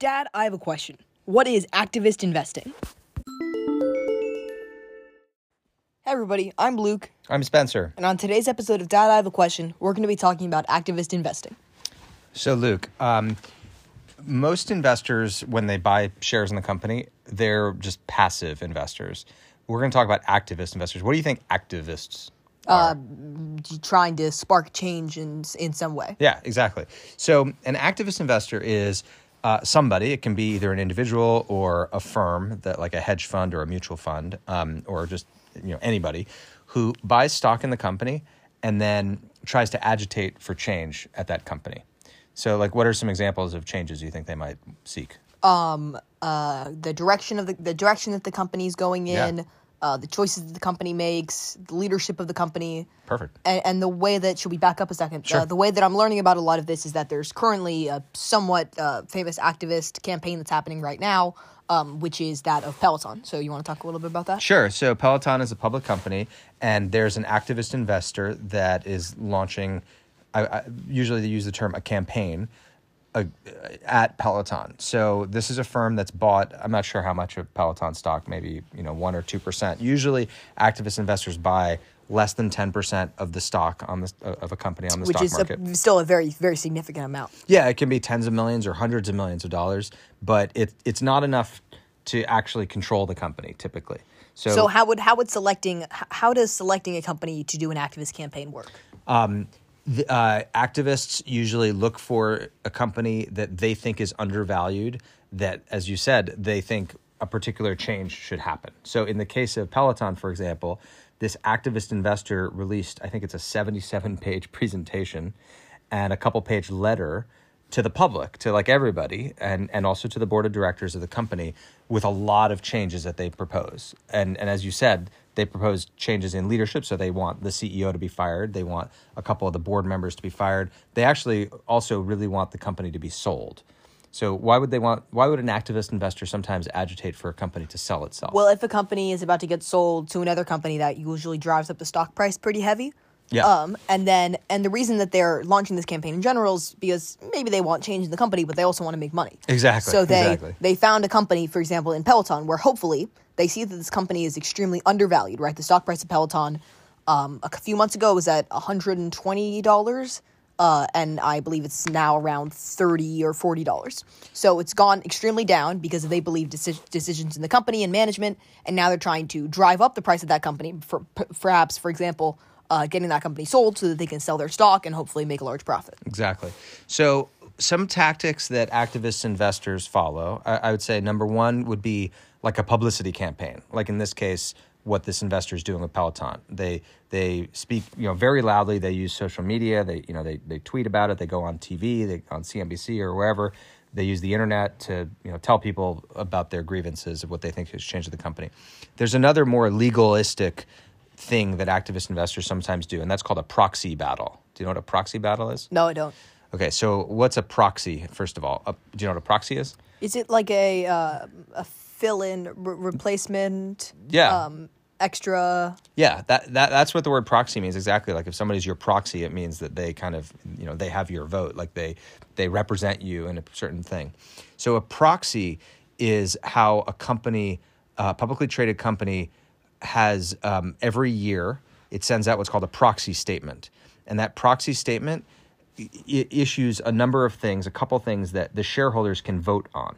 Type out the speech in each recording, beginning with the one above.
Dad, I have a question. What is activist investing? Hey everybody, I'm Luke, I'm Spencer. and on today's episode of Dad, I have a question, we're going to be talking about activist investing. So, Luke, um, most investors, when they buy shares in the company, they're just passive investors. We're going to talk about activist investors. What do you think activists are? Trying to spark change in in some way. Yeah, exactly. So, an activist investor is uh, somebody. It can be either an individual or a firm that, like a hedge fund or a mutual fund, um, or just you know anybody who buys stock in the company and then tries to agitate for change at that company. So, like, what are some examples of changes you think they might seek? The direction of the the direction that the company's going Yeah. Uh, the choices that the company makes, the leadership of the company, Perfect. and, and the way that should we back up a second? Sure. Uh, the way that I'm learning about a lot of this is that there's currently a somewhat uh, famous activist campaign that's happening right now, um, which is that of Peloton. So you want to talk a little bit about that? Sure. So Peloton is a public company, and there's an activist investor that is launching. I, I, usually, they use the term a campaign uh, at Peloton. So this is a firm that's bought. I'm not sure how much of Peloton stock, maybe you know one or two percent. Usually, activist investors buy less than ten percent of the stock on the of a company on the Which stock is market. a, still a very very significant amount. Yeah, it can be tens of millions or hundreds of millions of dollars, but it, it's not enough to actually control the company typically. So so how would how would selecting how does selecting a company to do an activist campaign work? The, uh, activists usually look for a company that they think is undervalued that as you said they think a particular change should happen. So in the case of peloton for example this activist investor released i think it's a 77 page presentation and a couple page letter to the public to like everybody and and also to the board of directors of the company with a lot of changes that they propose. And and as you said they propose changes in leadership so they want the ceo to be fired. They want a couple of the board members to be fired. They actually also really want the company to be sold. So why would they want why would an activist investor sometimes agitate for a company to sell itself? Well, if a company is about to get sold to another company, that usually drives up the stock price pretty heavy. Yeah Um, and then, and the reason that they're launching this campaign in general is because maybe they want change in the company, but they also want to make money. Exactly, So they exactly. they found a company, for example, in Peloton, where hopefully they see that this company is extremely undervalued. Right, the stock price of Peloton um, a few months ago was at one hundred and twenty dollars. Uh, and I believe it's now around thirty or forty dollars. So it's gone extremely down because they believe deci- decisions in the company and management, and now they're trying to drive up the price of that company. For p- perhaps, for example, uh, getting that company sold so that they can sell their stock and hopefully make a large profit. Exactly. So, some tactics that activist investors follow, I, I would say number one would be like a publicity campaign. Like in this case, what this investor is doing with Peloton. They they speak you know very loudly. They use social media. They you know they they tweet about it. They go on TV. They on CNBC or wherever. They use the internet to you know tell people about their grievances of what they think has changed the company. There's another more legalistic thing that activist investors sometimes do, and that's called a proxy battle. Do you know what a proxy battle is? No, I don't. Okay, so what's a proxy? First of all, Uh, do you know what a proxy is? Is it like a uh, a fill-in re- replacement? Yeah. Um, extra. Yeah, that, that that's what the word proxy means exactly. Like if somebody's your proxy, it means that they kind of you know they have your vote, like they they represent you in a certain thing. So a proxy is how a company, a publicly traded company, has um, every year it sends out what's called a proxy statement, and that proxy statement i- issues a number of things, a couple things that the shareholders can vote on.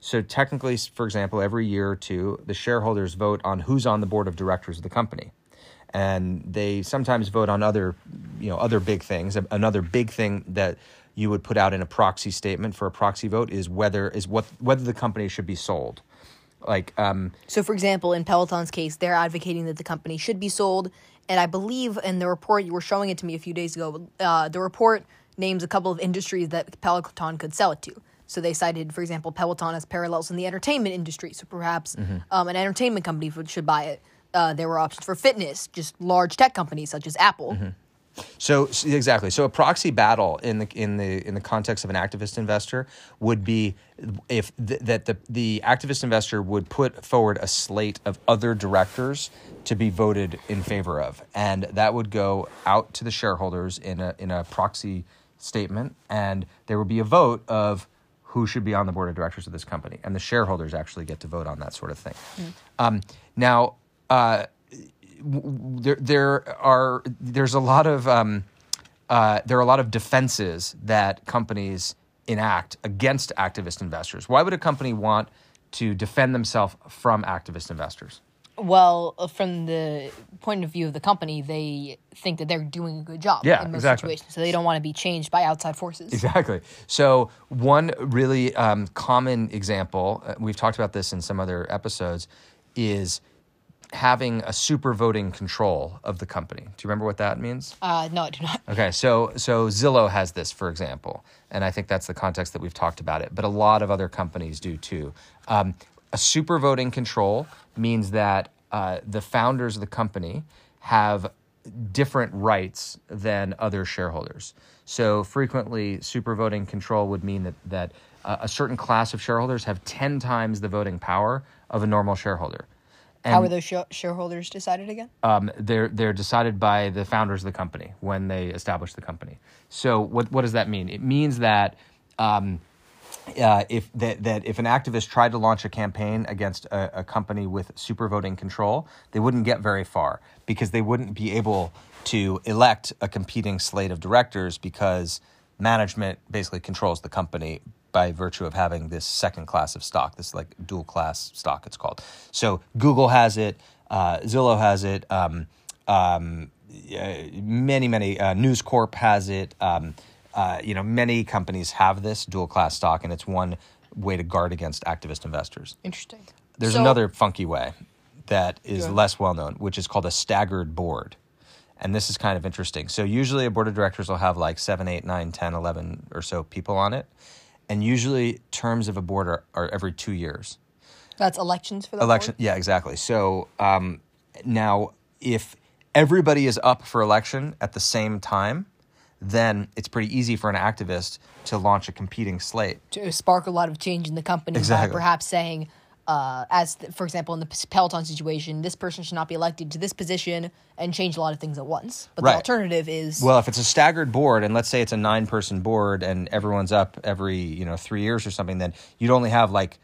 So technically, for example, every year or two, the shareholders vote on who's on the board of directors of the company, and they sometimes vote on other, you know, other big things. Another big thing that you would put out in a proxy statement for a proxy vote is whether is what whether the company should be sold. Like, um, So, for example, in Peloton's case, they're advocating that the company should be sold. And I believe in the report, you were showing it to me a few days ago, uh, the report names a couple of industries that Peloton could sell it to. So they cited, for example, Peloton as parallels in the entertainment industry. So perhaps um, an entertainment company should buy it. Uh, there were options for fitness, just large tech companies such as Apple. So exactly. So a proxy battle in the in the in the context of an activist investor would be if th- that the the activist investor would put forward a slate of other directors to be voted in favor of, and that would go out to the shareholders in a in a proxy statement, and there would be a vote of who should be on the board of directors of this company, and the shareholders actually get to vote on that sort of thing. Um, now, uh, there there are there's a lot of um, uh, there are a lot of defenses that companies enact against activist investors. Why would a company want to defend themselves from activist investors? Well, uh, from the point of view of the company, they think that they're doing a good job Yeah, in most exactly. situations, so they don't want to be changed by outside forces. Exactly. So one really um, common example, uh, we've talked about this in some other episodes, is having a super voting control of the company. Do you remember what that means? Uh, no, I do not. Okay, so so Zillow has this, for example, and I think that's the context that we've talked about it. But a lot of other companies do too. Um, a super voting control means that uh, the founders of the company have different rights than other shareholders. So frequently, super voting control would mean that that uh, a certain class of shareholders have ten times the voting power of a normal shareholder. And How were those sh- shareholders decided again? um, they're they're decided by the founders of the company when they establish the company. So what what does that mean? It means that um, uh, if that, that if an activist tried to launch a campaign against a, a company with super voting control, they wouldn't get very far because they wouldn't be able to elect a competing slate of directors because management basically controls the company by virtue of having this second class of stock, this like dual class stock, it's called. So Google has it, uh, Zillow has it, um, um, many, many, uh, News Corp has it. Um, uh, you know, many companies have this dual class stock, and it's one way to guard against activist investors. Interesting. There's So- another funky way that is less well known, which is called a staggered board. And this is kind of interesting. So, usually a board of directors will have like 7, 8, 9, 10, 11 or so people on it. And usually terms of a board are, are every two years. That's elections for the Election, board? yeah, exactly. So um, now, if everybody is up for election at the same time, then it's pretty easy for an activist to launch a competing slate. to spark a lot of change in the company Exactly. by perhaps saying, uh, as th- for example in the Peloton situation, this person should not be elected to this position and change a lot of things at once. But Right. the alternative is Well, if it's a staggered board, and let's say it's a nine-person board, and everyone's up every you know three years or something, then you'd only have like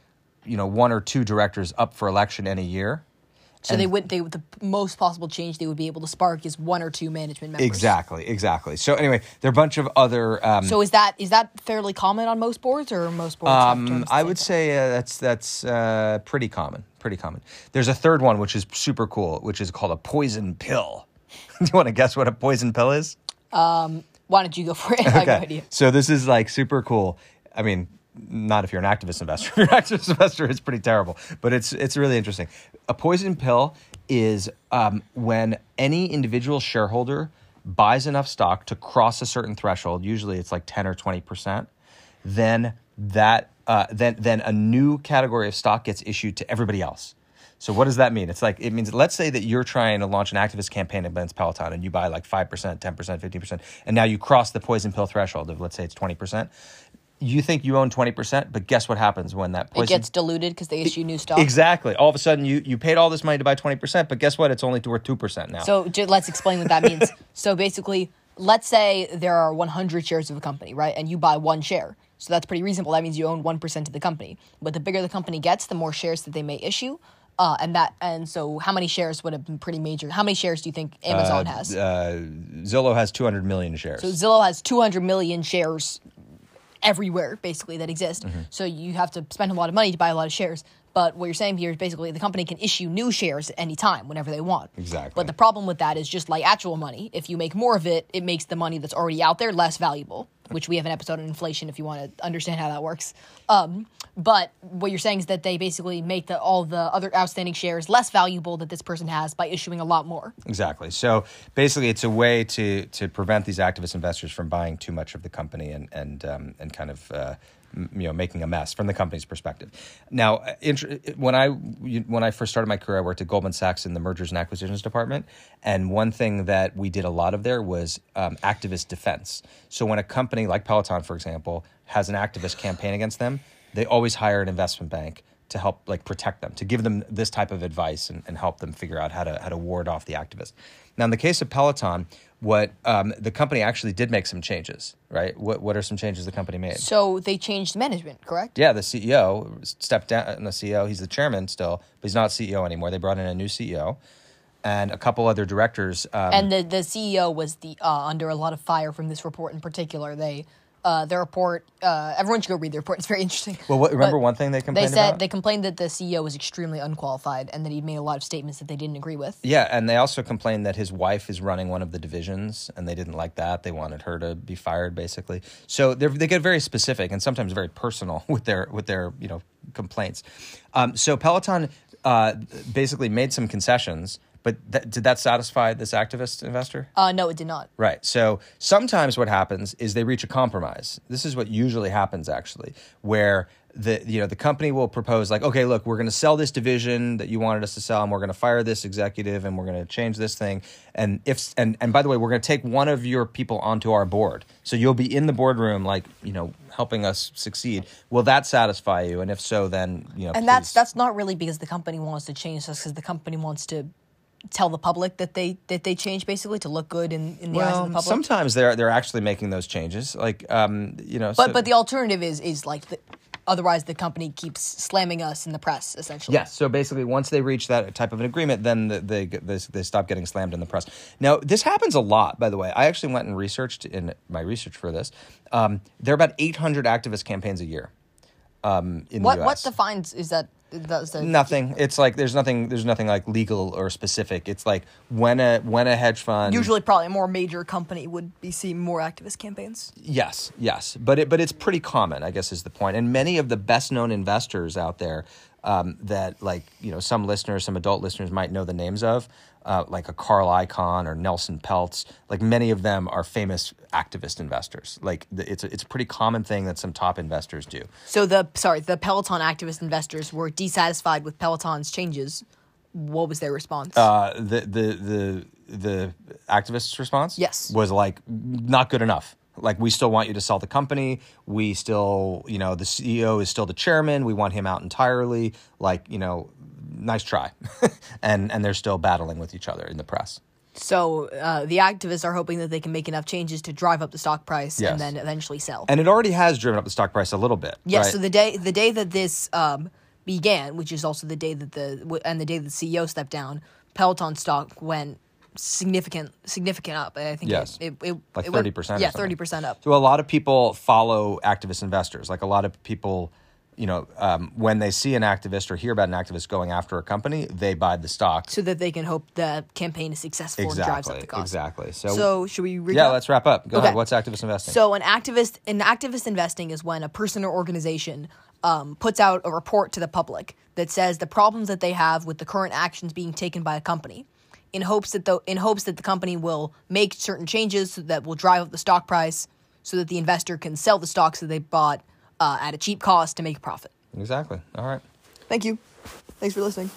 you know one or two directors up for election in a year. So they would they the most possible change they would be able to spark is one or two management members. Exactly, exactly. So anyway, there are a bunch of other. Um, So is that is that fairly common on most boards or most boards? Um, I would that? say uh, that's that's uh, pretty common. Pretty common. There's a third one which is super cool, which is called a poison pill. Do you want to guess what a poison pill is? Why don't you go for it? I have no idea. So this is like super cool. I mean, not if you're an activist investor. If you're an activist investor, it's pretty terrible. But it's it's really interesting. A poison pill is um, when any individual shareholder buys enough stock to cross a certain threshold. Usually, it's like ten or twenty percent. Then that uh, then then a new category of stock gets issued to everybody else. So what does that mean? It's like it means let's say that you're trying to launch an activist campaign against Peloton and you buy like 5%, 10%, 15%, and now you cross the poison pill threshold of let's say it's 20%. You think you own 20%, but guess what happens when that It gets diluted because they issue new stock. Exactly. All of a sudden you you paid all this money to buy 20%, but guess what? It's only worth 2% now. So j- let's explain what that means. so basically, let's say there are 100 shares of a company, right? And you buy one share. So that's pretty reasonable. That means you own 1% of the company. But the bigger the company gets, the more shares that they may issue. Uh, and that and so how many shares would have been pretty major? How many shares do you think Amazon has? uh, Zillow has 200 million shares. So Zillow has 200 million shares everywhere, basically, that exist. Mm-hmm. So you have to spend a lot of money to buy a lot of shares. But what you're saying here is basically the company can issue new shares at any time, whenever they want. Exactly. But the problem with that is just like actual money. If you make more of it, it makes the money that's already out there less valuable. Which we have an episode on inflation if you want to understand how that works. Um, but what you're saying is that they basically make the, all the other outstanding shares less valuable that this person has by issuing a lot more. Exactly. So basically, it's a way to to prevent these activist investors from buying too much of the company and and um, and kind of. Uh, you know, making a mess from the company's perspective. Now, uh, when I when I first started my career, I worked at Goldman Sachs in the mergers and acquisitions department, and one thing that we did a lot of there was um, activist defense. So when a company like Peloton, for example, has an activist campaign against them, they always hire an investment bank to help like protect them, to give them this type of advice and, and help them figure out how to how to ward off the activist. Now, in the case of Peloton, what um, the company actually did make some changes, right? What what are some changes the company made? So they changed management, correct? Yeah, the CEO stepped down. And the CEO, he's the chairman still, but he's not CEO anymore. They brought in a new CEO and a couple other directors. Um, And the the CEO was the uh, under a lot of fire from this report in particular. They uh, the report. Uh, everyone should go read the report. It's very interesting. well, what, remember But one thing they They complained said about? they complained that the CEO was extremely unqualified and that he made a lot of statements that they didn't agree with. yeah, and they also complained that his wife is running one of the divisions, and they didn't like that. They wanted her to be fired, basically. So they they get very specific and sometimes very personal with their with their you know complaints. Um, so Peloton uh, basically made some concessions, but th- did that satisfy this activist investor? Uh, no, it did not. Right. So sometimes what happens is they reach a compromise. This is what usually happens actually, where the you know the company will propose like, okay, look, we're going to sell this division that you wanted us to sell, and we're going to fire this executive, and we're going to change this thing. And if and and by the way, we're going to take one of your people onto our board, so you'll be in the boardroom, like you know, helping us succeed. Will that satisfy you? And if so, then you know, And that's please- that's not really because the company wants to change this because the company wants to tell the public that they that they change basically to look good in, in the eyes of the public. sometimes they're they're actually making those changes, like um, you know, but so- but the alternative is is like the, otherwise the company keeps slamming us in the press essentially. Yes. So basically, once they reach that type of an agreement, then the, they, they they stop getting slammed in the press. Now, this happens a lot, by the way. I actually went and researched in my research for this. Um, there are about 800 activist campaigns a year um, in What the what defines is that that's the Nothing. It's like there's nothing. There's nothing like legal or specific. It's like when a when a hedge fund usually probably a more major company would be seeing more activist campaigns. Yes, yes, but it, but it's pretty common, I guess, is the point. And many of the best known investors out there um, that, like you know, some listeners, some adult listeners might know the names of, uh, like a Carl Icahn or Nelson Peltz. Like many of them are famous activist investors. Like the, it's a, it's a pretty common thing that some top investors do. So the sorry, the Peloton activist investors were dissatisfied with Peloton's changes. What was their response? Uh, the the the the activists' response, Yes. was like not good enough. Like we still want you to sell the company. We still, you know, the CEO is still the chairman. We want him out entirely. Like, you know, nice try. and and they're still battling with each other in the press. so uh, the activists are hoping that they can make enough changes to drive up the stock price Yes. and then eventually sell. And it already has driven up the stock price a little bit. Yes. right? So the day the day that this um, began, which is also the day that the and the day that the CEO stepped down, Peloton stock went significant significant up. I think Yes. it, it, it like thirty percent. Yeah, thirty percent up. So a lot of people follow activist investors. Like a lot of people, you know, um, when they see an activist or hear about an activist going after a company, they buy the stock. So that they can hope the campaign is successful and drives up Exactly. the cost. Exactly. So, So should we yeah, let's wrap up. Go Okay. ahead. What's activist investing? So an activist, an activist investing is when a person or organization um, puts out a report to the public that says the problems that they have with the current actions being taken by a company, in hopes that the in hopes that the company will make certain changes that will drive up the stock price, so that the investor can sell the stocks that they bought uh, at a cheap cost to make a profit. exactly. All right. Thank you. Thanks for listening.